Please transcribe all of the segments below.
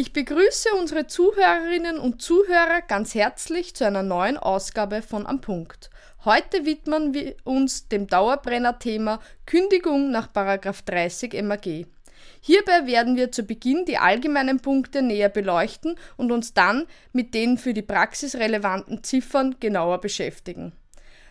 Ich begrüße unsere Zuhörerinnen und Zuhörer ganz herzlich zu einer neuen Ausgabe von Am Punkt. Heute widmen wir uns dem Dauerbrenner-Thema Kündigung nach 30 MAG. Hierbei werden wir zu Beginn die allgemeinen Punkte näher beleuchten und uns dann mit den für die Praxis relevanten Ziffern genauer beschäftigen.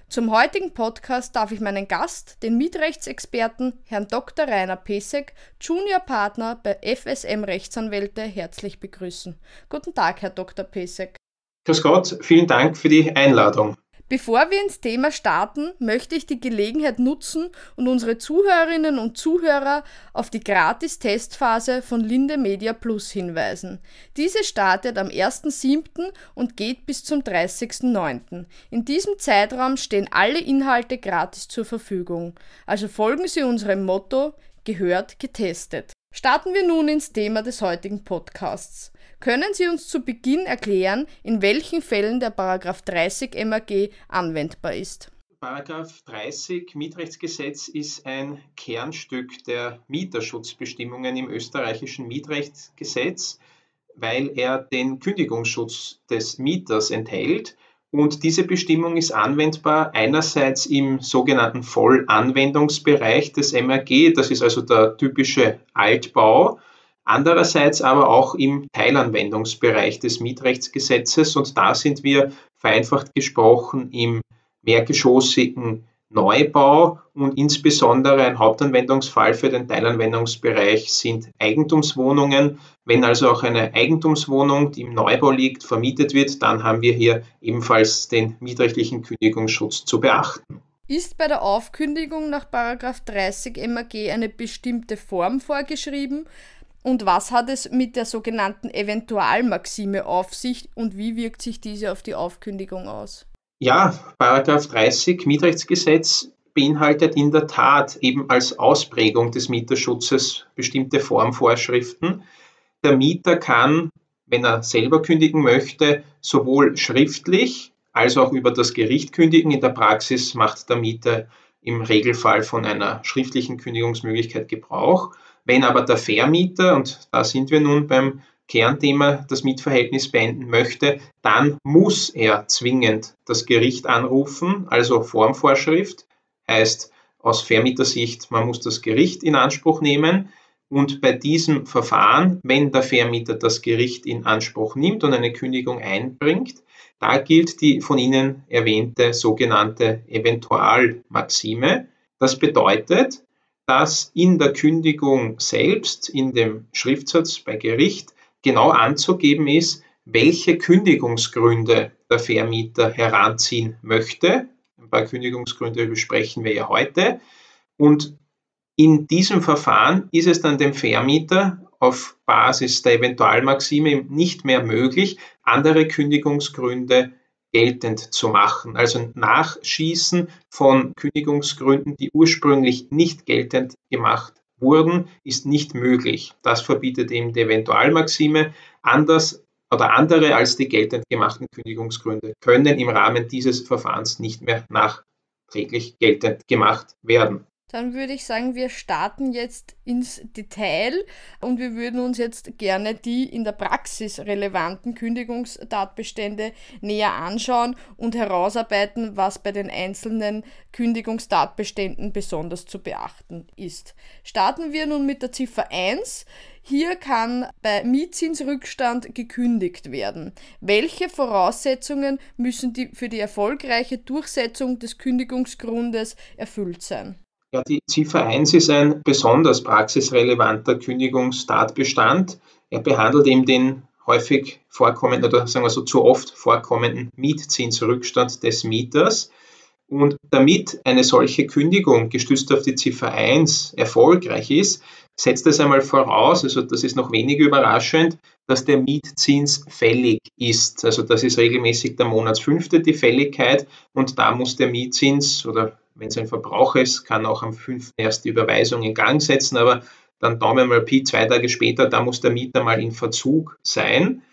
Zum heutigen Podcast darf ich meinen Gast, den Mietrechtsexperten Herrn Dr. Rainer Pesek, Juniorpartner bei FSM Rechtsanwälte, herzlich begrüßen. Guten Tag, Herr Dr. Pesek. Grüß Gott, vielen Dank für die Einladung. Bevor wir ins Thema starten, möchte ich die Gelegenheit nutzen und unsere Zuhörerinnen und Zuhörer auf die Gratis-Testphase von Linde Media Plus hinweisen. Diese startet am 1.7. und geht bis zum 30.9. In diesem Zeitraum stehen alle Inhalte gratis zur Verfügung. Also folgen Sie unserem Motto Gehört, getestet. Starten wir nun ins Thema des heutigen Podcasts. Können Sie uns zu Beginn erklären, in welchen Fällen der Paragraph 30 MAG anwendbar ist? Paragraph 30 Mietrechtsgesetz ist ein Kernstück der Mieterschutzbestimmungen im österreichischen Mietrechtsgesetz, weil er den Kündigungsschutz des Mieters enthält. Und diese Bestimmung ist anwendbar einerseits im sogenannten Vollanwendungsbereich des MRG, das ist also der typische Altbau, andererseits aber auch im Teilanwendungsbereich des Mietrechtsgesetzes. Und da sind wir vereinfacht gesprochen im mehrgeschossigen Neubau und insbesondere ein Hauptanwendungsfall für den Teilanwendungsbereich sind Eigentumswohnungen. Wenn also auch eine Eigentumswohnung, die im Neubau liegt, vermietet wird, dann haben wir hier ebenfalls den mietrechtlichen Kündigungsschutz zu beachten. Ist bei der Aufkündigung nach 30 MAG eine bestimmte Form vorgeschrieben? Und was hat es mit der sogenannten Eventualmaxime auf sich und wie wirkt sich diese auf die Aufkündigung aus? Ja, Paragraph 30 Mietrechtsgesetz beinhaltet in der Tat eben als Ausprägung des Mieterschutzes bestimmte Formvorschriften. Der Mieter kann, wenn er selber kündigen möchte, sowohl schriftlich als auch über das Gericht kündigen. In der Praxis macht der Mieter im Regelfall von einer schriftlichen Kündigungsmöglichkeit Gebrauch. Wenn aber der Vermieter, und da sind wir nun beim Kernthema, das Mietverhältnis beenden möchte, dann muss er zwingend das Gericht anrufen, also Formvorschrift, heißt aus Vermietersicht, man muss das Gericht in Anspruch nehmen. Und bei diesem Verfahren, wenn der Vermieter das Gericht in Anspruch nimmt und eine Kündigung einbringt, da gilt die von Ihnen erwähnte sogenannte Eventualmaxime. Das bedeutet, dass in der Kündigung selbst, in dem Schriftsatz bei Gericht, genau anzugeben ist, welche Kündigungsgründe der Vermieter heranziehen möchte. Ein paar Kündigungsgründe besprechen wir ja heute. Und in diesem Verfahren ist es dann dem Vermieter auf Basis der Eventualmaxime nicht mehr möglich, andere Kündigungsgründe geltend zu machen. Also Nachschießen von Kündigungsgründen, die ursprünglich nicht geltend gemacht wurden, ist nicht möglich. Das verbietet eben die Eventualmaxime. Anders oder andere als die geltend gemachten Kündigungsgründe können im Rahmen dieses Verfahrens nicht mehr nachträglich geltend gemacht werden. Dann würde ich sagen, wir starten jetzt ins Detail und wir würden uns jetzt gerne die in der Praxis relevanten Kündigungstatbestände näher anschauen und herausarbeiten, was bei den einzelnen Kündigungstatbeständen besonders zu beachten ist. Starten wir nun mit der Ziffer 1. Hier kann bei Mietzinsrückstand gekündigt werden. Welche Voraussetzungen müssen die für die erfolgreiche Durchsetzung des Kündigungsgrundes erfüllt sein? Ja, die Ziffer 1 ist ein besonders praxisrelevanter Kündigungstatbestand. Er behandelt eben den häufig vorkommenden oder sagen wir so zu oft vorkommenden Mietzinsrückstand des Mieters. Und damit eine solche Kündigung gestützt auf die Ziffer 1 erfolgreich ist, setzt es einmal voraus, also das ist noch wenig überraschend, dass der Mietzins fällig ist. Also das ist regelmäßig der Monatsfünfte die Fälligkeit und da muss der Mietzins oder wenn es ein Verbrauch ist, kann auch am 5. erst die Überweisung in Gang setzen, aber dann Daumen mal Pi, zwei Tage später, da muss der Mieter mal in Verzug sein.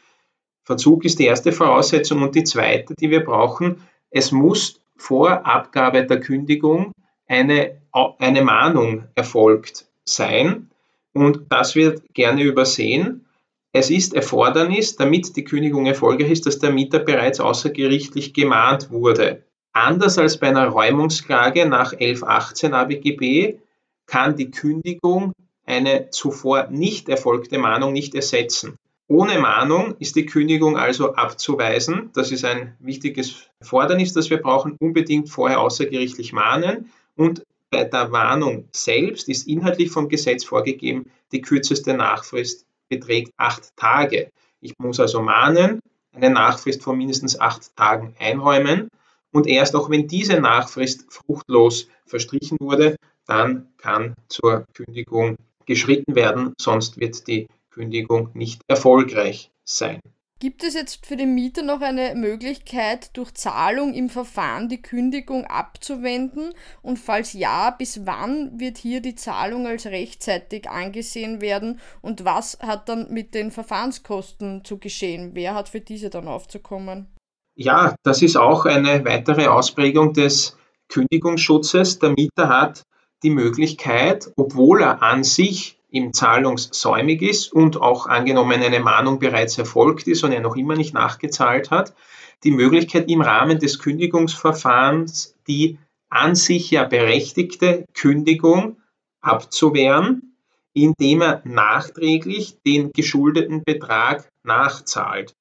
Verzug ist die erste Voraussetzung und die zweite, die wir brauchen, es muss vor Abgabe der Kündigung eine, eine Mahnung erfolgt sein und das wird gerne übersehen. es ist Erfordernis, damit die Kündigung erfolgreich ist, dass der Mieter bereits außergerichtlich gemahnt wurde. Anders als bei einer Räumungsklage nach 1118 ABGB kann die Kündigung eine zuvor nicht erfolgte Mahnung nicht ersetzen. Ohne Mahnung ist die Kündigung also abzuweisen. Das ist ein wichtiges Erfordernis, das wir brauchen. Unbedingt vorher außergerichtlich mahnen. Und bei der Warnung selbst ist inhaltlich vom Gesetz vorgegeben, die kürzeste Nachfrist beträgt acht Tage. Ich muss also mahnen, eine Nachfrist von mindestens acht Tagen einräumen und erst auch wenn diese Nachfrist fruchtlos verstrichen wurde, dann kann zur Kündigung geschritten werden, sonst wird die Kündigung nicht erfolgreich sein. Gibt es jetzt für den Mieter noch eine Möglichkeit, durch Zahlung im Verfahren die Kündigung abzuwenden? Und falls ja, bis wann wird hier die Zahlung als rechtzeitig angesehen werden? Und was hat dann mit den Verfahrenskosten zu geschehen? Wer hat für diese dann aufzukommen? Ja, das ist auch eine weitere Ausprägung des Kündigungsschutzes. Der Mieter hat die Möglichkeit, obwohl er an sich im zahlungssäumig ist und auch angenommen eine Mahnung bereits erfolgt ist und er noch immer nicht nachgezahlt hat, die Möglichkeit im Rahmen des Kündigungsverfahrens die an sich ja berechtigte Kündigung abzuwehren, indem er nachträglich den geschuldeten Betrag nachzahlt.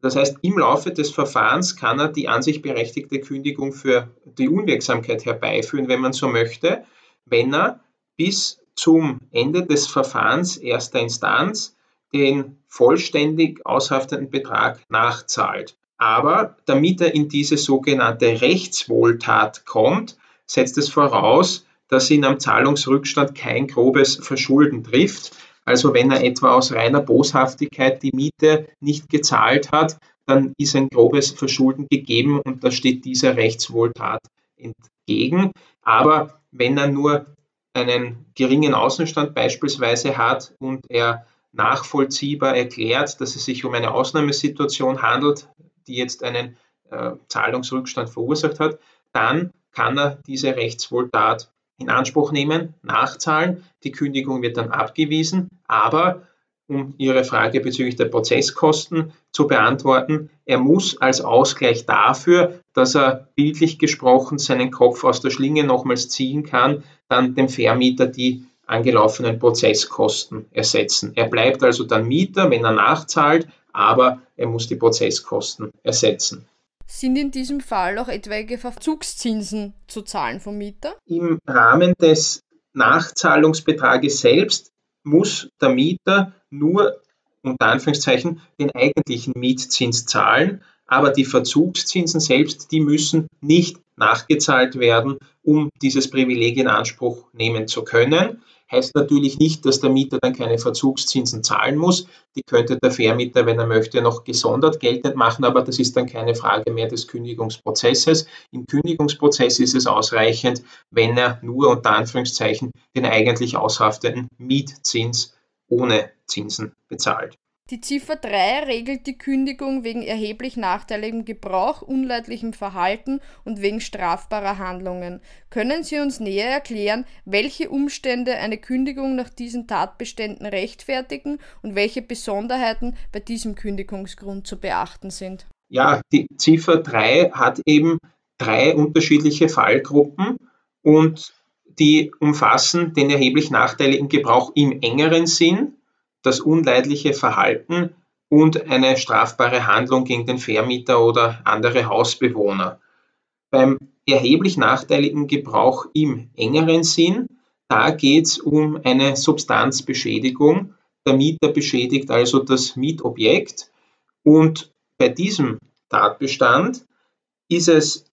Das heißt, im Laufe des Verfahrens kann er die an sich berechtigte Kündigung für die Unwirksamkeit herbeiführen, wenn man so möchte, wenn er bis zum Ende des Verfahrens erster Instanz den vollständig aushaftenden Betrag nachzahlt. Aber damit er in diese sogenannte Rechtswohltat kommt, setzt es voraus, dass ihn am Zahlungsrückstand kein grobes Verschulden trifft. Also wenn er etwa aus reiner Boshaftigkeit die Miete nicht gezahlt hat, dann ist ein grobes Verschulden gegeben und da steht dieser Rechtswohltat entgegen. Aber wenn er nur einen geringen Außenstand beispielsweise hat und er nachvollziehbar erklärt, dass es sich um eine Ausnahmesituation handelt, die jetzt einen äh, Zahlungsrückstand verursacht hat, dann kann er diese Rechtswohltat in Anspruch nehmen, nachzahlen. Die Kündigung wird dann abgewiesen, aber um Ihre Frage bezüglich der Prozesskosten zu beantworten. Er muss als Ausgleich dafür, dass er bildlich gesprochen seinen Kopf aus der Schlinge nochmals ziehen kann, dann dem Vermieter die angelaufenen Prozesskosten ersetzen. Er bleibt also dann Mieter, wenn er nachzahlt, aber er muss die Prozesskosten ersetzen. Sind in diesem Fall auch etwaige Verzugszinsen zu zahlen vom Mieter? Im Rahmen des Nachzahlungsbetrages selbst muss der Mieter nur unter Anführungszeichen den eigentlichen Mietzins zahlen, aber die Verzugszinsen selbst, die müssen nicht nachgezahlt werden, um dieses Privileg in Anspruch nehmen zu können. Heißt natürlich nicht, dass der Mieter dann keine Verzugszinsen zahlen muss. Die könnte der Vermieter, wenn er möchte, noch gesondert geltend machen, aber das ist dann keine Frage mehr des Kündigungsprozesses. Im Kündigungsprozess ist es ausreichend, wenn er nur unter Anführungszeichen den eigentlich aushaftenden Mietzins ohne Zinsen bezahlt. Die Ziffer 3 regelt die Kündigung wegen erheblich nachteiligem Gebrauch, unleidlichem Verhalten und wegen strafbarer Handlungen. Können Sie uns näher erklären, welche Umstände eine Kündigung nach diesen Tatbeständen rechtfertigen und welche Besonderheiten bei diesem Kündigungsgrund zu beachten sind? Ja, die Ziffer 3 hat eben drei unterschiedliche Fallgruppen und die umfassen den erheblich nachteiligen Gebrauch im engeren Sinn, das unleidliche Verhalten und eine strafbare Handlung gegen den Vermieter oder andere Hausbewohner. Beim erheblich nachteiligen Gebrauch im engeren Sinn, da geht es um eine Substanzbeschädigung. Der Mieter beschädigt also das Mietobjekt und bei diesem Tatbestand ist es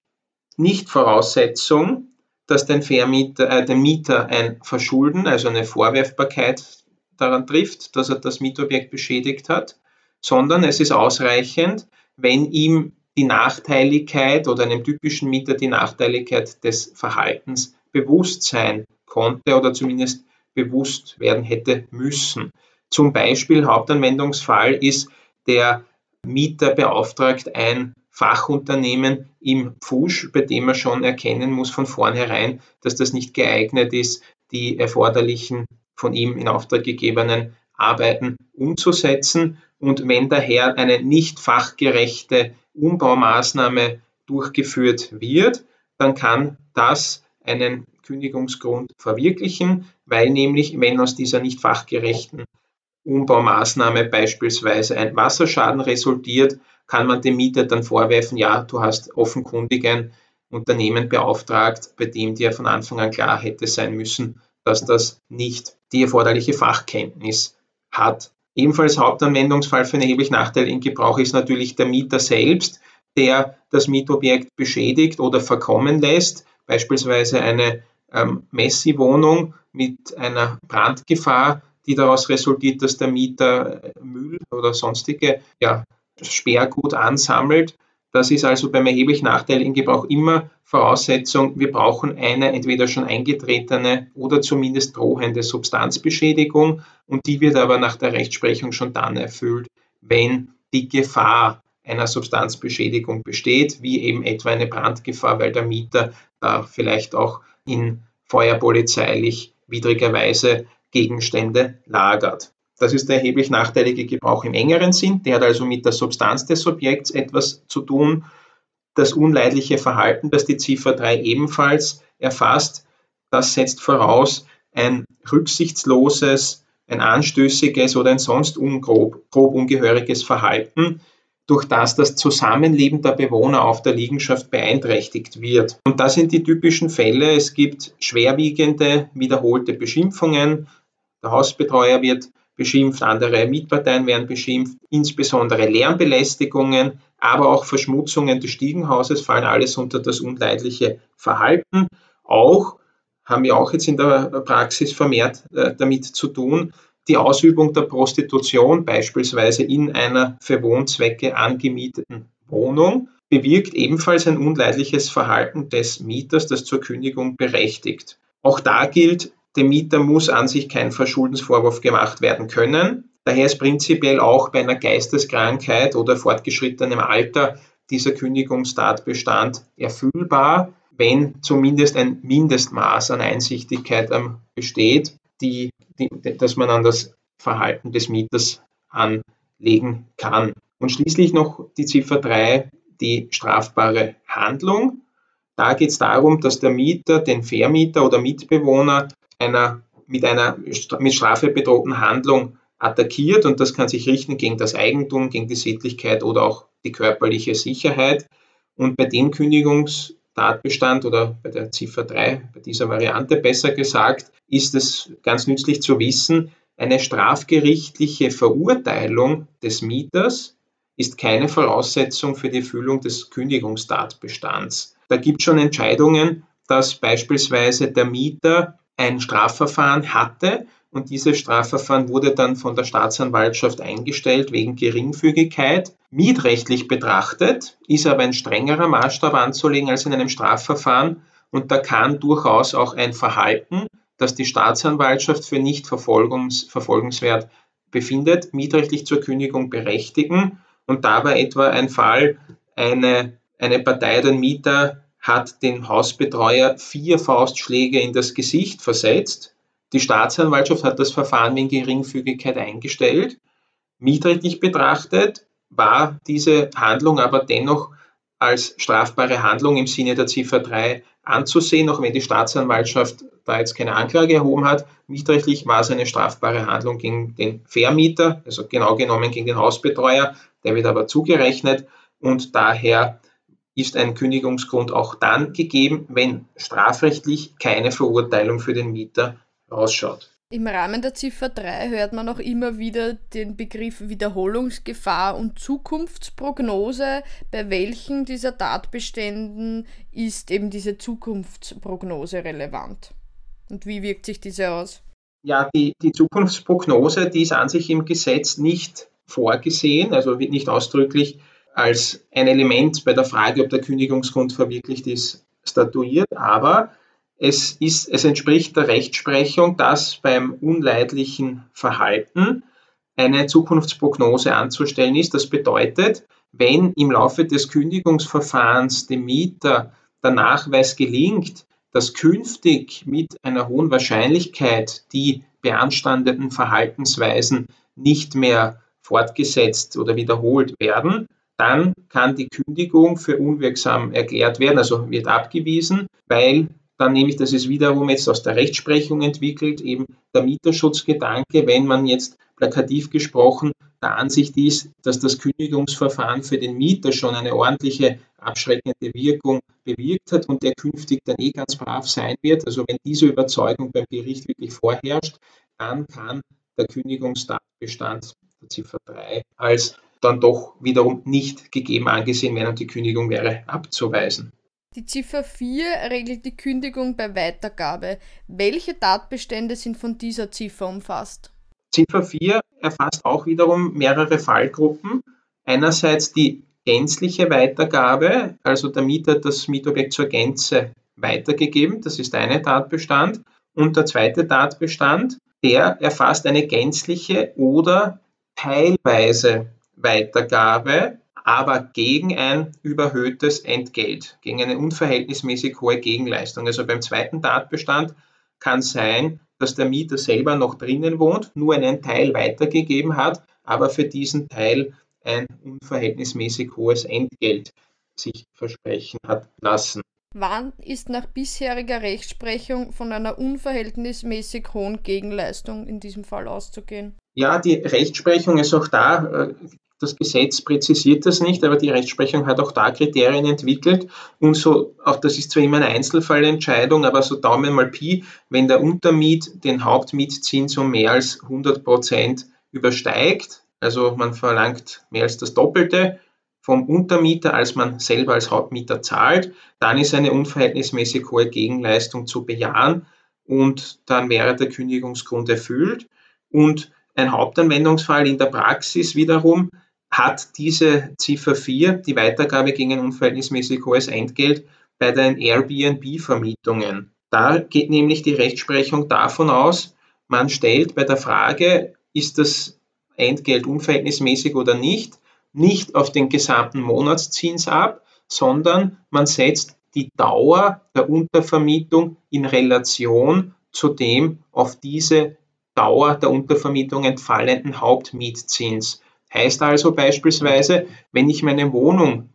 nicht Voraussetzung, dass den, Vermieter, äh, den Mieter ein Verschulden, also eine Vorwerfbarkeit daran trifft, dass er das Mietobjekt beschädigt hat, sondern es ist ausreichend, wenn ihm die Nachteiligkeit oder einem typischen Mieter die Nachteiligkeit des Verhaltens bewusst sein konnte oder zumindest bewusst werden hätte müssen. Zum Beispiel Hauptanwendungsfall ist, der Mieter beauftragt ein Fachunternehmen im Pfusch, bei dem er schon erkennen muss von vornherein, dass das nicht geeignet ist, die erforderlichen von ihm in Auftrag gegebenen Arbeiten umzusetzen. Und wenn daher eine nicht fachgerechte Umbaumaßnahme durchgeführt wird, dann kann das einen Kündigungsgrund verwirklichen, weil nämlich, wenn aus dieser nicht fachgerechten Umbaumaßnahme beispielsweise ein Wasserschaden resultiert, kann man dem Mieter dann vorwerfen, ja, du hast offenkundig ein Unternehmen beauftragt, bei dem dir von Anfang an klar hätte sein müssen, dass das nicht die erforderliche Fachkenntnis hat. Ebenfalls Hauptanwendungsfall für einen erheblich nachteiligen Gebrauch ist natürlich der Mieter selbst, der das Mietobjekt beschädigt oder verkommen lässt, beispielsweise eine ähm, Messi-Wohnung mit einer Brandgefahr, die daraus resultiert, dass der Mieter äh, Müll oder sonstige ja, Sperrgut ansammelt. Das ist also beim erheblich nachteiligen Gebrauch immer Voraussetzung, wir brauchen eine entweder schon eingetretene oder zumindest drohende Substanzbeschädigung und die wird aber nach der Rechtsprechung schon dann erfüllt, wenn die Gefahr einer Substanzbeschädigung besteht, wie eben etwa eine Brandgefahr, weil der Mieter da vielleicht auch in feuerpolizeilich widriger Weise Gegenstände lagert. Das ist der erheblich nachteilige Gebrauch im engeren Sinn. Der hat also mit der Substanz des Subjekts etwas zu tun. Das unleidliche Verhalten, das die Ziffer 3 ebenfalls erfasst, das setzt voraus ein rücksichtsloses, ein anstößiges oder ein sonst ungrob, grob ungehöriges Verhalten, durch das das Zusammenleben der Bewohner auf der Liegenschaft beeinträchtigt wird. Und das sind die typischen Fälle. Es gibt schwerwiegende, wiederholte Beschimpfungen. Der Hausbetreuer wird beschimpft, andere Mietparteien werden beschimpft, insbesondere Lärmbelästigungen, aber auch Verschmutzungen des Stiegenhauses fallen alles unter das unleidliche Verhalten. Auch haben wir auch jetzt in der Praxis vermehrt äh, damit zu tun, die Ausübung der Prostitution beispielsweise in einer für Wohnzwecke angemieteten Wohnung bewirkt ebenfalls ein unleidliches Verhalten des Mieters, das zur Kündigung berechtigt. Auch da gilt, dem Mieter muss an sich kein Verschuldensvorwurf gemacht werden können. Daher ist prinzipiell auch bei einer Geisteskrankheit oder fortgeschrittenem Alter dieser Kündigungstatbestand erfüllbar, wenn zumindest ein Mindestmaß an Einsichtigkeit besteht, die, die, dass man an das Verhalten des Mieters anlegen kann. Und schließlich noch die Ziffer 3, die strafbare Handlung. Da geht es darum, dass der Mieter den Vermieter oder Mitbewohner einer, mit einer mit Strafe bedrohten Handlung attackiert und das kann sich richten gegen das Eigentum, gegen die Sittlichkeit oder auch die körperliche Sicherheit. Und bei dem Kündigungstatbestand oder bei der Ziffer 3, bei dieser Variante besser gesagt, ist es ganz nützlich zu wissen, eine strafgerichtliche Verurteilung des Mieters ist keine Voraussetzung für die Erfüllung des Kündigungstatbestands. Da gibt es schon Entscheidungen, dass beispielsweise der Mieter ein Strafverfahren hatte und dieses Strafverfahren wurde dann von der Staatsanwaltschaft eingestellt wegen Geringfügigkeit. Mietrechtlich betrachtet ist aber ein strengerer Maßstab anzulegen als in einem Strafverfahren und da kann durchaus auch ein Verhalten, das die Staatsanwaltschaft für nicht verfolgungs verfolgungswert befindet, mietrechtlich zur Kündigung berechtigen. Und da war etwa ein Fall, eine, eine Partei, den Mieter hat den Hausbetreuer vier Faustschläge in das Gesicht versetzt. Die Staatsanwaltschaft hat das Verfahren wegen Geringfügigkeit eingestellt. Mietrechtlich betrachtet war diese Handlung aber dennoch als strafbare Handlung im Sinne der Ziffer 3 anzusehen, auch wenn die Staatsanwaltschaft da jetzt keine Anklage erhoben hat. Mietrechtlich war es eine strafbare Handlung gegen den Vermieter, also genau genommen gegen den Hausbetreuer, der wird aber zugerechnet und daher ist ein Kündigungsgrund auch dann gegeben, wenn strafrechtlich keine Verurteilung für den Mieter rausschaut. Im Rahmen der Ziffer 3 hört man auch immer wieder den Begriff Wiederholungsgefahr und Zukunftsprognose. Bei welchen dieser Tatbeständen ist eben diese Zukunftsprognose relevant? Und wie wirkt sich diese aus? Ja, die, die Zukunftsprognose, die ist an sich im Gesetz nicht vorgesehen, also wird nicht ausdrücklich als ein Element bei der Frage, ob der Kündigungsgrund verwirklicht ist, statuiert, aber es, ist, es entspricht der Rechtsprechung, dass beim unleidlichen Verhalten eine Zukunftsprognose anzustellen ist. Das bedeutet, wenn im Laufe des Kündigungsverfahrens dem Mieter der Nachweis gelingt, dass künftig mit einer hohen Wahrscheinlichkeit die beanstandeten Verhaltensweisen nicht mehr fortgesetzt oder wiederholt werden, dann kann die Kündigung für unwirksam erklärt werden, also wird abgewiesen, weil dann nämlich, das ist wiederum jetzt aus der Rechtsprechung entwickelt, eben der Mieterschutzgedanke, wenn man jetzt plakativ gesprochen der Ansicht ist, dass das Kündigungsverfahren für den Mieter schon eine ordentliche abschreckende Wirkung bewirkt hat und der künftig dann eh ganz brav sein wird. Also wenn diese Überzeugung beim Gericht wirklich vorherrscht, dann kann der Kündigungstatbestand der Ziffer 3 als dann doch wiederum nicht gegeben angesehen werden und die Kündigung wäre abzuweisen. Die Ziffer 4 regelt die Kündigung bei Weitergabe. Welche Tatbestände sind von dieser Ziffer umfasst? Ziffer 4 erfasst auch wiederum mehrere Fallgruppen. Einerseits die gänzliche Weitergabe, also der Mieter hat das Mietobjekt zur Gänze weitergegeben, das ist eine Tatbestand. Und der zweite Tatbestand, der erfasst eine gänzliche oder teilweise Weitergabe, aber gegen ein überhöhtes Entgelt, gegen eine unverhältnismäßig hohe Gegenleistung. Also beim zweiten Tatbestand kann sein, dass der Mieter selber noch drinnen wohnt, nur einen Teil weitergegeben hat, aber für diesen Teil ein unverhältnismäßig hohes Entgelt sich versprechen hat lassen. Wann ist nach bisheriger Rechtsprechung von einer unverhältnismäßig hohen Gegenleistung in diesem Fall auszugehen? Ja, die Rechtsprechung ist auch da äh, das Gesetz präzisiert das nicht, aber die Rechtsprechung hat auch da Kriterien entwickelt. Und so, auch das ist zwar immer eine Einzelfallentscheidung, aber so Daumen mal Pi, wenn der Untermiet den Hauptmietzins um mehr als 100 Prozent übersteigt, also man verlangt mehr als das Doppelte vom Untermieter, als man selber als Hauptmieter zahlt, dann ist eine unverhältnismäßig hohe Gegenleistung zu bejahen und dann wäre der Kündigungsgrund erfüllt. Und ein Hauptanwendungsfall in der Praxis wiederum hat diese Ziffer 4, die Weitergabe gegen ein unverhältnismäßig hohes Entgelt, bei den Airbnb-Vermietungen. Da geht nämlich die Rechtsprechung davon aus, man stellt bei der Frage, ist das Entgelt unverhältnismäßig oder nicht, nicht auf den gesamten Monatszins ab, sondern man setzt die Dauer der Untervermietung in Relation zu dem auf diese Dauer der Untervermietung entfallenden Hauptmietzins. Heißt also beispielsweise, wenn ich meine Wohnung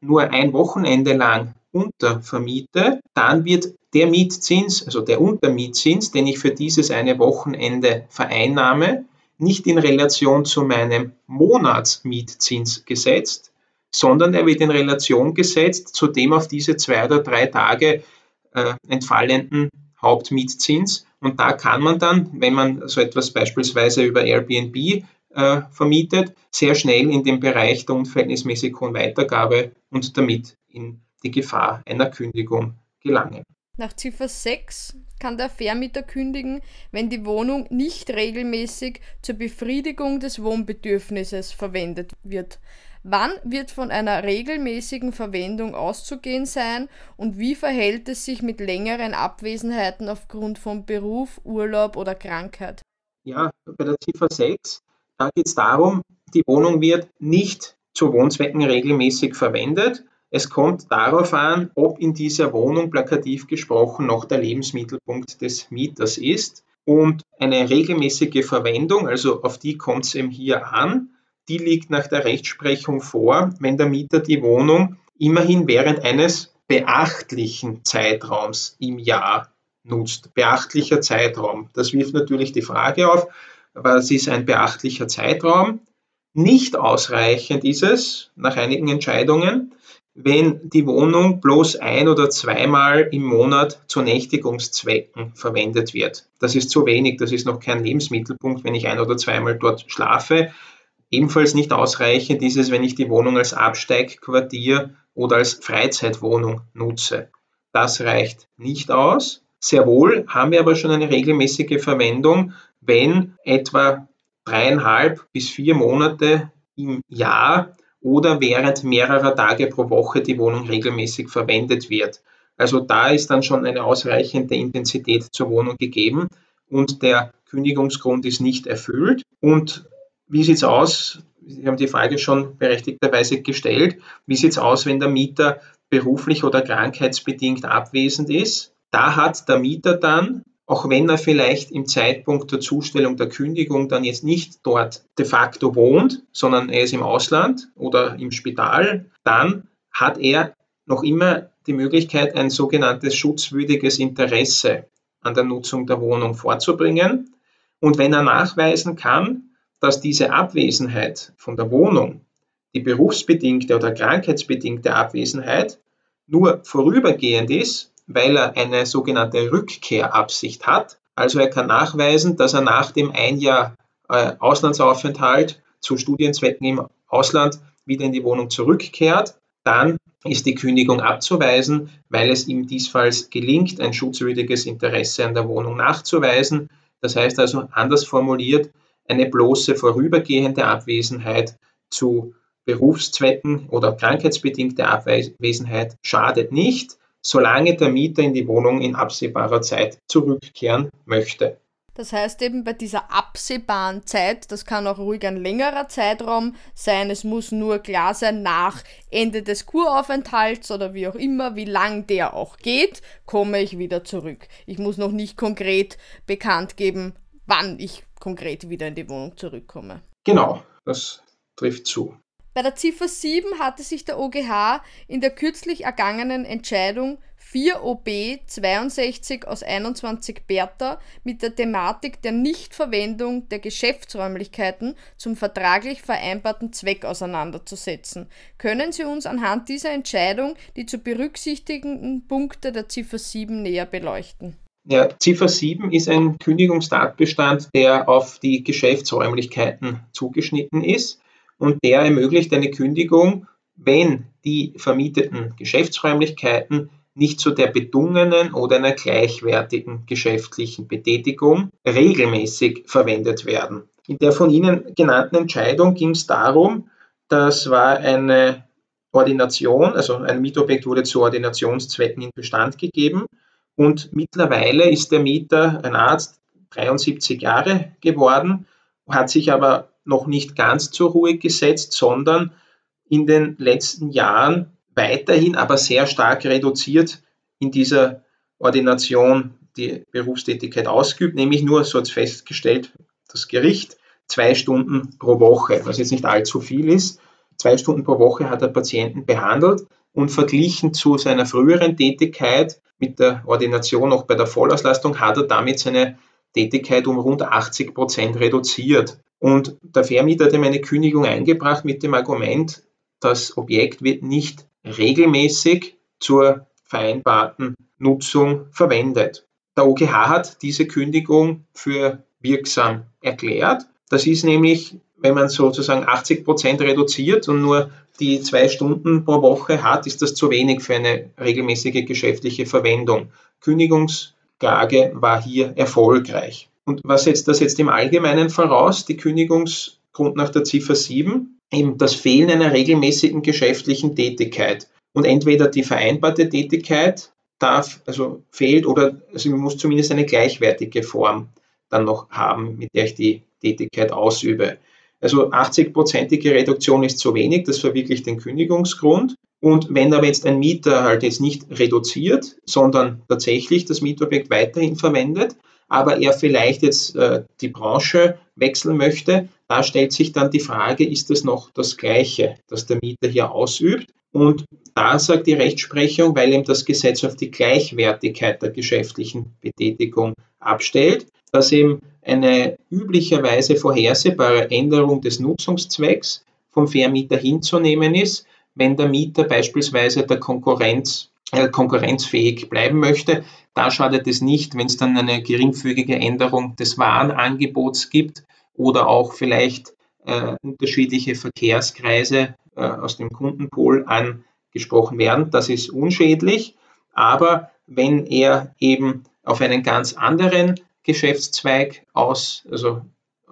nur ein Wochenende lang untervermiete, dann wird der Mietzins, also der Untermietzins, den ich für dieses eine Wochenende vereinnahme, nicht in Relation zu meinem Monatsmietzins gesetzt, sondern er wird in Relation gesetzt zu dem auf diese zwei oder drei Tage äh, entfallenden Hauptmietzins. Und da kann man dann, wenn man so etwas beispielsweise über Airbnb äh, vermietet, sehr schnell in den Bereich der unverhältnismäßig hohen Weitergabe und damit in die Gefahr einer Kündigung gelangen. Nach Ziffer 6 kann der Vermieter kündigen, wenn die Wohnung nicht regelmäßig zur Befriedigung des Wohnbedürfnisses verwendet wird. Wann wird von einer regelmäßigen Verwendung auszugehen sein und wie verhält es sich mit längeren Abwesenheiten aufgrund von Beruf, Urlaub oder Krankheit? Ja, bei der Ziffer 6 da geht es darum, die Wohnung wird nicht zu Wohnzwecken regelmäßig verwendet. Es kommt darauf an, ob in dieser Wohnung plakativ gesprochen noch der Lebensmittelpunkt des Mieters ist. Und eine regelmäßige Verwendung, also auf die kommt es eben hier an, die liegt nach der Rechtsprechung vor, wenn der Mieter die Wohnung immerhin während eines beachtlichen Zeitraums im Jahr nutzt. Beachtlicher Zeitraum. Das wirft natürlich die Frage auf, was ist ein beachtlicher Zeitraum? Nicht ausreichend ist es, nach einigen Entscheidungen, wenn die Wohnung bloß ein oder zweimal im Monat zu Nächtigungszwecken verwendet wird. Das ist zu wenig, das ist noch kein Lebensmittelpunkt, wenn ich ein oder zweimal dort schlafe. Ebenfalls nicht ausreichend ist es, wenn ich die Wohnung als Absteigquartier oder als Freizeitwohnung nutze. Das reicht nicht aus. Sehr wohl haben wir aber schon eine regelmäßige Verwendung, wenn etwa dreieinhalb bis vier Monate im Jahr oder während mehrerer Tage pro Woche die Wohnung regelmäßig verwendet wird. Also da ist dann schon eine ausreichende Intensität zur Wohnung gegeben und der Kündigungsgrund ist nicht erfüllt. Und wie sieht es aus? Sie haben die Frage schon berechtigterweise gestellt. Wie sieht es aus, wenn der Mieter beruflich oder krankheitsbedingt abwesend ist? da hat der Mieter dann, auch wenn er vielleicht im Zeitpunkt der Zustellung der Kündigung dann jetzt nicht dort de facto wohnt, sondern er ist im Ausland oder im Spital, dann hat er noch immer die Möglichkeit, ein sogenanntes schutzwürdiges Interesse an der Nutzung der Wohnung vorzubringen. Und wenn er nachweisen kann, dass diese Abwesenheit von der Wohnung, die berufsbedingte oder krankheitsbedingte Abwesenheit, nur vorübergehend ist, weil er eine sogenannte Rückkehrabsicht hat. Also er kann nachweisen, dass er nach dem ein Jahr äh, Auslandsaufenthalt zu Studienzwecken im Ausland wieder in die Wohnung zurückkehrt. Dann ist die Kündigung abzuweisen, weil es ihm diesfalls gelingt, ein schutzwürdiges Interesse an der Wohnung nachzuweisen. Das heißt also anders formuliert, eine bloße vorübergehende Abwesenheit zu Berufszwecken oder krankheitsbedingte Abwesenheit schadet nicht, solange der Mieter in die Wohnung in absehbarer Zeit zurückkehren möchte. Das heißt eben bei dieser absehbaren Zeit, das kann auch ruhig ein längerer Zeitraum sein, es muss nur klar sein nach Ende des Kuraufenthalts oder wie auch immer, wie lang der auch geht, komme ich wieder zurück. Ich muss noch nicht konkret bekannt geben, wann ich konkret wieder in die Wohnung zurückkomme. Genau, das trifft zu. Bei der Ziffer 7 hatte sich der OGH in der kürzlich ergangenen Entscheidung 4 OB 62 aus 21 Bertha mit der Thematik der Nichtverwendung der Geschäftsräumlichkeiten zum vertraglich vereinbarten Zweck auseinanderzusetzen. Können Sie uns anhand dieser Entscheidung die zu berücksichtigenden Punkte der Ziffer 7 näher beleuchten? Ja, Ziffer 7 ist ein Kündigungstatbestand, der auf die Geschäftsräumlichkeiten zugeschnitten ist und der ermöglicht eine Kündigung, wenn die vermieteten Geschäftsräumlichkeiten nicht zu der bedungenen oder einer gleichwertigen geschäftlichen Betätigung regelmäßig verwendet werden. In der von Ihnen genannten Entscheidung ging es darum, das war eine Ordination, also ein Mietobjekt wurde zu Ordinationszwecken in Bestand gegeben und mittlerweile ist der Mieter, ein Arzt, 73 Jahre geworden, hat sich aber noch nicht ganz zur Ruhe gesetzt, sondern in den letzten Jahren weiterhin, aber sehr stark reduziert in dieser Ordination die Berufstätigkeit ausgeübt, nämlich nur, so hat es festgestellt, das Gericht, zwei Stunden pro Woche, was jetzt nicht allzu viel ist. Zwei Stunden pro Woche hat er Patienten behandelt und verglichen zu seiner früheren Tätigkeit mit der Ordination auch bei der Vollauslastung hat er damit seine Tätigkeit um rund 80 Prozent reduziert. Und der Vermieter hat ihm eine Kündigung eingebracht mit dem Argument, das Objekt wird nicht regelmäßig zur vereinbarten Nutzung verwendet. Der OGH hat diese Kündigung für wirksam erklärt. Das ist nämlich, wenn man sozusagen 80 Prozent reduziert und nur die zwei Stunden pro Woche hat, ist das zu wenig für eine regelmäßige geschäftliche Verwendung. Kündigungsklage war hier erfolgreich. Und was setzt das jetzt im Allgemeinen voraus? Die Kündigungsgrund nach der Ziffer 7, eben das Fehlen einer regelmäßigen geschäftlichen Tätigkeit. Und entweder die vereinbarte Tätigkeit darf, also fehlt, oder also man muss zumindest eine gleichwertige Form dann noch haben, mit der ich die Tätigkeit ausübe. Also 80-prozentige Reduktion ist zu wenig, das verwirklicht den Kündigungsgrund. Und wenn aber jetzt ein Mieter halt jetzt nicht reduziert, sondern tatsächlich das Mietobjekt weiterhin verwendet, aber er vielleicht jetzt äh, die Branche wechseln möchte, da stellt sich dann die Frage, ist das noch das Gleiche, das der Mieter hier ausübt? Und da sagt die Rechtsprechung, weil ihm das Gesetz auf die Gleichwertigkeit der geschäftlichen Betätigung abstellt, dass eben eine üblicherweise vorhersehbare Änderung des Nutzungszwecks vom Vermieter hinzunehmen ist, wenn der Mieter beispielsweise der Konkurrenz äh, konkurrenzfähig bleiben möchte. Da schadet es nicht, wenn es dann eine geringfügige Änderung des Warenangebots gibt oder auch vielleicht äh, unterschiedliche Verkehrskreise äh, aus dem Kundenpool angesprochen werden. Das ist unschädlich. Aber wenn er eben auf einen ganz anderen Geschäftszweig aus, also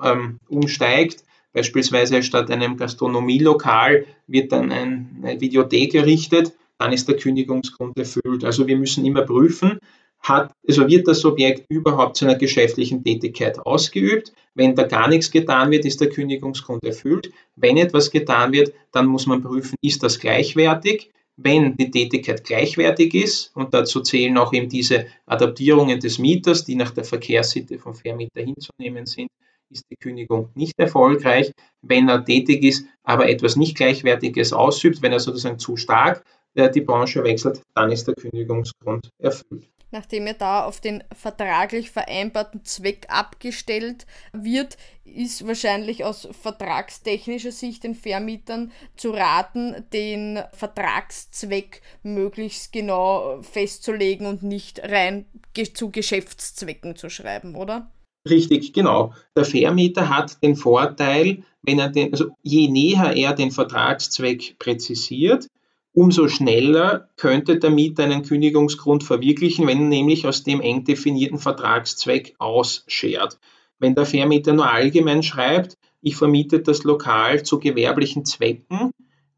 ähm, umsteigt, beispielsweise statt einem Gastronomielokal wird dann ein, eine Videothek errichtet, dann ist der Kündigungsgrund erfüllt. Also wir müssen immer prüfen, hat, also wird das Objekt überhaupt zu einer geschäftlichen Tätigkeit ausgeübt? Wenn da gar nichts getan wird, ist der Kündigungsgrund erfüllt. Wenn etwas getan wird, dann muss man prüfen, ist das gleichwertig? wenn die Tätigkeit gleichwertig ist, und dazu zählen auch eben diese Adaptierungen des Mieters, die nach der Verkehrssitte vom Vermieter hinzunehmen sind, ist die Kündigung nicht erfolgreich. Wenn er tätig ist, aber etwas nicht Gleichwertiges ausübt, wenn er sozusagen zu stark äh, die Branche wechselt, dann ist der Kündigungsgrund erfüllt nachdem er da auf den vertraglich vereinbarten Zweck abgestellt wird, ist wahrscheinlich aus vertragstechnischer Sicht den Vermietern zu raten, den Vertragszweck möglichst genau festzulegen und nicht rein zu Geschäftszwecken zu schreiben, oder? Richtig, genau. Der Vermieter hat den Vorteil, wenn er den, also je näher er den Vertragszweck präzisiert, Umso schneller könnte der Mieter einen Kündigungsgrund verwirklichen, wenn nämlich aus dem eng definierten Vertragszweck ausschert. Wenn der Vermieter nur allgemein schreibt, ich vermiete das Lokal zu gewerblichen Zwecken,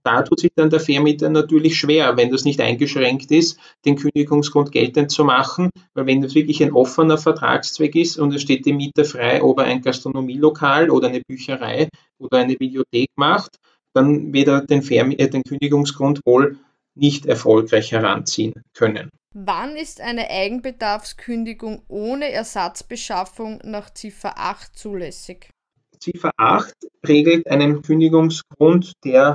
da tut sich dann der Vermieter natürlich schwer, wenn das nicht eingeschränkt ist, den Kündigungsgrund geltend zu machen, weil wenn das wirklich ein offener Vertragszweck ist und es steht dem Mieter frei, ob er ein Gastronomielokal oder eine Bücherei oder eine Bibliothek macht, dann wird er den, Vermi äh, den Kündigungsgrund wohl nicht erfolgreich heranziehen können. Wann ist eine Eigenbedarfskündigung ohne Ersatzbeschaffung nach Ziffer 8 zulässig? Ziffer 8 regelt einen Kündigungsgrund, der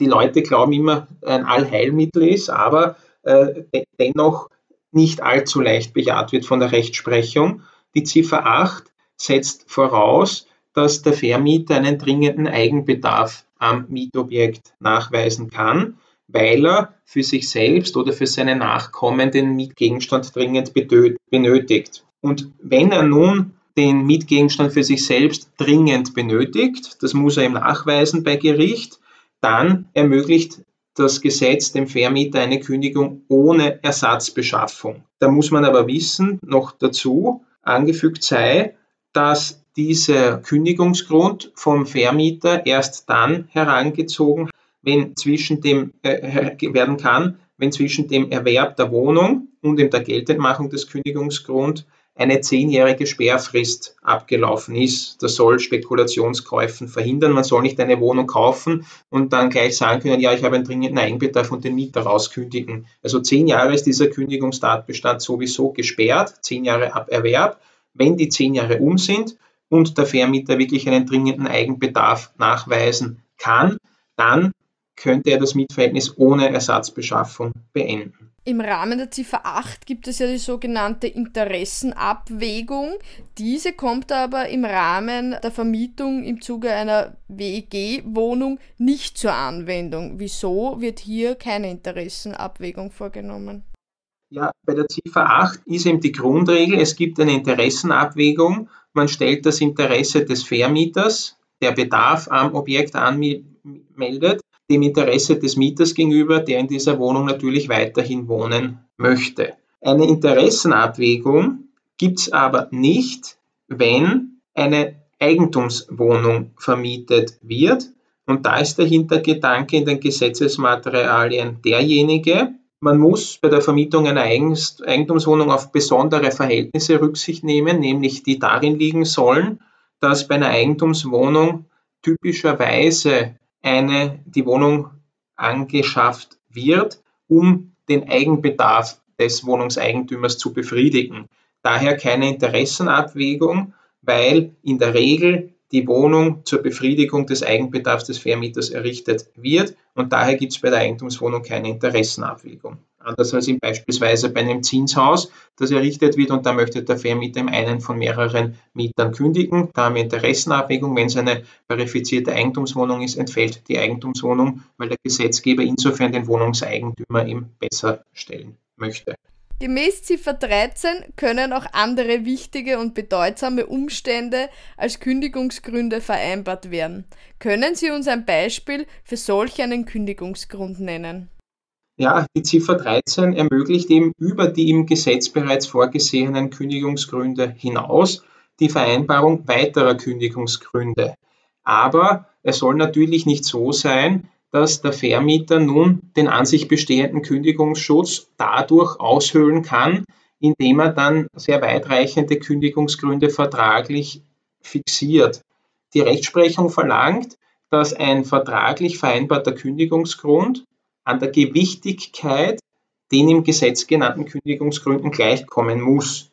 die Leute glauben immer ein Allheilmittel ist, aber äh, dennoch nicht allzu leicht bejaht wird von der Rechtsprechung. Die Ziffer 8 setzt voraus, dass der Vermieter einen dringenden Eigenbedarf am Mietobjekt nachweisen kann, weil er für sich selbst oder für seine Nachkommen den Mietgegenstand dringend benötigt. Und wenn er nun den Mietgegenstand für sich selbst dringend benötigt, das muss er ihm nachweisen bei Gericht, dann ermöglicht das Gesetz dem Vermieter eine Kündigung ohne Ersatzbeschaffung. Da muss man aber wissen, noch dazu angefügt sei, dass dieser Kündigungsgrund vom Vermieter erst dann herangezogen, wenn zwischen dem äh, werden kann, wenn zwischen dem Erwerb der Wohnung und der Geltendmachung des Kündigungsgrunds eine zehnjährige Sperrfrist abgelaufen ist. Das soll Spekulationskäufen verhindern. Man soll nicht eine Wohnung kaufen und dann gleich sagen können, ja, ich habe einen dringenden Eigenbedarf und den Mieter rauskündigen. Also zehn Jahre ist dieser Kündigungstatbestand sowieso gesperrt, zehn Jahre ab Erwerb. Wenn die zehn Jahre um sind und der Vermieter wirklich einen dringenden Eigenbedarf nachweisen kann, dann könnte er das Mietverhältnis ohne Ersatzbeschaffung beenden. Im Rahmen der Ziffer 8 gibt es ja die sogenannte Interessenabwägung. Diese kommt aber im Rahmen der Vermietung im Zuge einer WEG-Wohnung nicht zur Anwendung. Wieso wird hier keine Interessenabwägung vorgenommen? Ja, bei der Ziffer 8 ist eben die Grundregel, es gibt eine Interessenabwägung man stellt das Interesse des Vermieters, der Bedarf am Objekt anmeldet, dem Interesse des Mieters gegenüber, der in dieser Wohnung natürlich weiterhin wohnen möchte. Eine Interessenabwägung gibt es aber nicht, wenn eine Eigentumswohnung vermietet wird. Und da ist der Hintergedanke in den Gesetzesmaterialien derjenige, man muss bei der Vermietung einer Eigentumswohnung auf besondere Verhältnisse Rücksicht nehmen, nämlich die darin liegen sollen, dass bei einer Eigentumswohnung typischerweise eine, die Wohnung angeschafft wird, um den Eigenbedarf des Wohnungseigentümers zu befriedigen. Daher keine Interessenabwägung, weil in der Regel die Wohnung zur Befriedigung des Eigenbedarfs des Vermieters errichtet wird und daher gibt es bei der Eigentumswohnung keine Interessenabwägung. Anders als in beispielsweise bei einem Zinshaus, das errichtet wird und da möchte der Vermieter einen von mehreren Mietern kündigen. Da haben wir Interessenabwägung. Wenn es eine verifizierte Eigentumswohnung ist, entfällt die Eigentumswohnung, weil der Gesetzgeber insofern den Wohnungseigentümer eben besser stellen möchte. Gemäß Ziffer 13 können auch andere wichtige und bedeutsame Umstände als Kündigungsgründe vereinbart werden. Können Sie uns ein Beispiel für solch einen Kündigungsgrund nennen? Ja, die Ziffer 13 ermöglicht eben über die im Gesetz bereits vorgesehenen Kündigungsgründe hinaus die Vereinbarung weiterer Kündigungsgründe. Aber es soll natürlich nicht so sein, dass der Vermieter nun den an sich bestehenden Kündigungsschutz dadurch aushöhlen kann, indem er dann sehr weitreichende Kündigungsgründe vertraglich fixiert. Die Rechtsprechung verlangt, dass ein vertraglich vereinbarter Kündigungsgrund an der Gewichtigkeit den im Gesetz genannten Kündigungsgründen gleichkommen muss.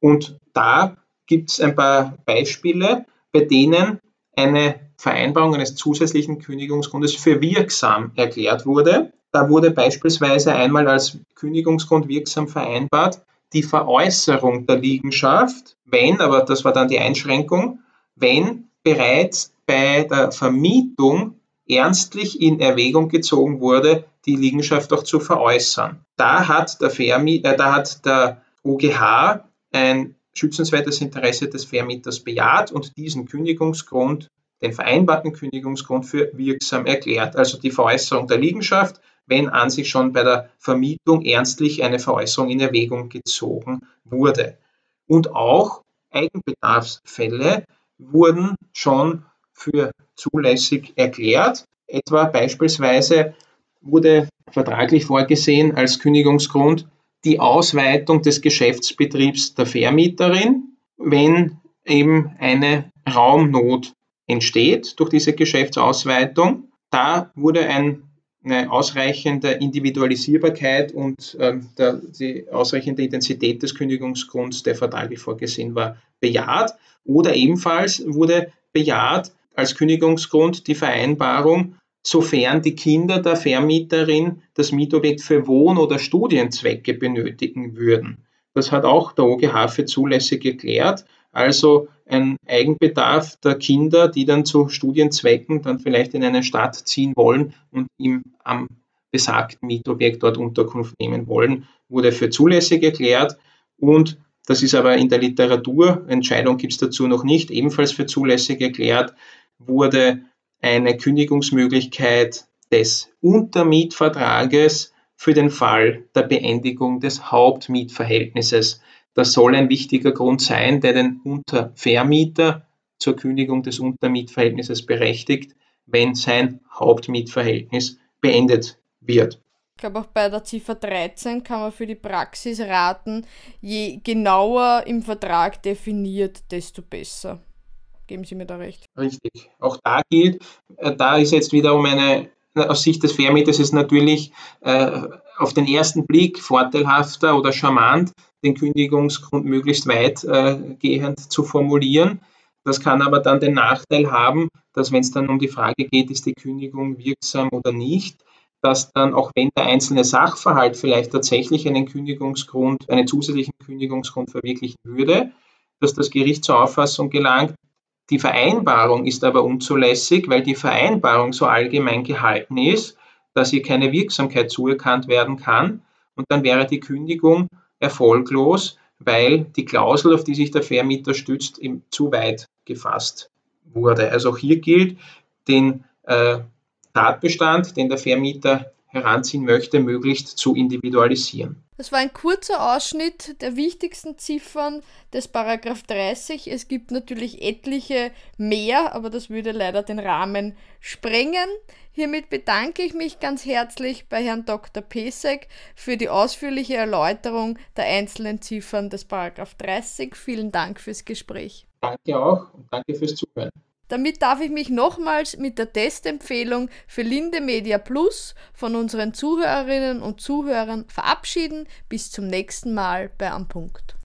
Und da gibt es ein paar Beispiele, bei denen eine Vereinbarung eines zusätzlichen Kündigungsgrundes für wirksam erklärt wurde. Da wurde beispielsweise einmal als Kündigungsgrund wirksam vereinbart die Veräußerung der Liegenschaft, wenn, aber das war dann die Einschränkung, wenn bereits bei der Vermietung ernstlich in Erwägung gezogen wurde, die Liegenschaft auch zu veräußern. Da hat der, Vermi äh, da hat der OGH ein schützenswertes Interesse des Vermieters bejaht und diesen Kündigungsgrund, den vereinbarten Kündigungsgrund für wirksam erklärt. Also die Veräußerung der Liegenschaft, wenn an sich schon bei der Vermietung ernstlich eine Veräußerung in Erwägung gezogen wurde. Und auch Eigenbedarfsfälle wurden schon für zulässig erklärt. Etwa beispielsweise wurde vertraglich vorgesehen als Kündigungsgrund die Ausweitung des Geschäftsbetriebs der Vermieterin, wenn eben eine Raumnot entsteht durch diese Geschäftsausweitung. Da wurde ein, eine ausreichende Individualisierbarkeit und äh, der, die ausreichende Intensität des Kündigungsgrunds, der vertraglich vorgesehen war, bejaht. Oder ebenfalls wurde bejaht als Kündigungsgrund die Vereinbarung, sofern die Kinder der Vermieterin das Mietobjekt für Wohn- oder Studienzwecke benötigen würden. Das hat auch der OGH für zulässig erklärt. Also ein Eigenbedarf der Kinder, die dann zu Studienzwecken dann vielleicht in eine Stadt ziehen wollen und im, am besagten Mietobjekt dort Unterkunft nehmen wollen, wurde für zulässig erklärt. Und das ist aber in der Literatur, Entscheidung gibt es dazu noch nicht, ebenfalls für zulässig erklärt, wurde eine Kündigungsmöglichkeit des Untermietvertrages für den Fall der Beendigung des Hauptmietverhältnisses. Das soll ein wichtiger Grund sein, der den Untervermieter zur Kündigung des Untermietverhältnisses berechtigt, wenn sein Hauptmietverhältnis beendet wird. Ich glaube, auch bei der Ziffer 13 kann man für die Praxis raten, je genauer im Vertrag definiert, desto besser. Geben Sie mir da recht. Richtig. Auch da gilt, äh, da ist jetzt wiederum eine, aus Sicht des Vermieters ist natürlich äh, auf den ersten Blick vorteilhafter oder charmant, den Kündigungsgrund möglichst weitgehend äh, zu formulieren. Das kann aber dann den Nachteil haben, dass wenn es dann um die Frage geht, ist die Kündigung wirksam oder nicht, dass dann auch wenn der einzelne Sachverhalt vielleicht tatsächlich einen Kündigungsgrund, einen zusätzlichen Kündigungsgrund verwirklichen würde, dass das Gericht zur Auffassung gelangt, die Vereinbarung ist aber unzulässig, weil die Vereinbarung so allgemein gehalten ist, dass ihr keine Wirksamkeit zuerkannt werden kann. Und dann wäre die Kündigung erfolglos, weil die Klausel, auf die sich der Vermieter stützt, zu weit gefasst wurde. Also auch hier gilt, den äh, Tatbestand, den der Vermieter heranziehen möchte, möglichst zu individualisieren. Das war ein kurzer Ausschnitt der wichtigsten Ziffern des Paragraph 30. Es gibt natürlich etliche mehr, aber das würde leider den Rahmen sprengen. Hiermit bedanke ich mich ganz herzlich bei Herrn Dr. Pesek für die ausführliche Erläuterung der einzelnen Ziffern des Paragraph 30. Vielen Dank fürs Gespräch. Danke auch und danke fürs Zuhören. Damit darf ich mich nochmals mit der Testempfehlung für Linde Media Plus von unseren Zuhörerinnen und Zuhörern verabschieden. Bis zum nächsten Mal bei Am Punkt.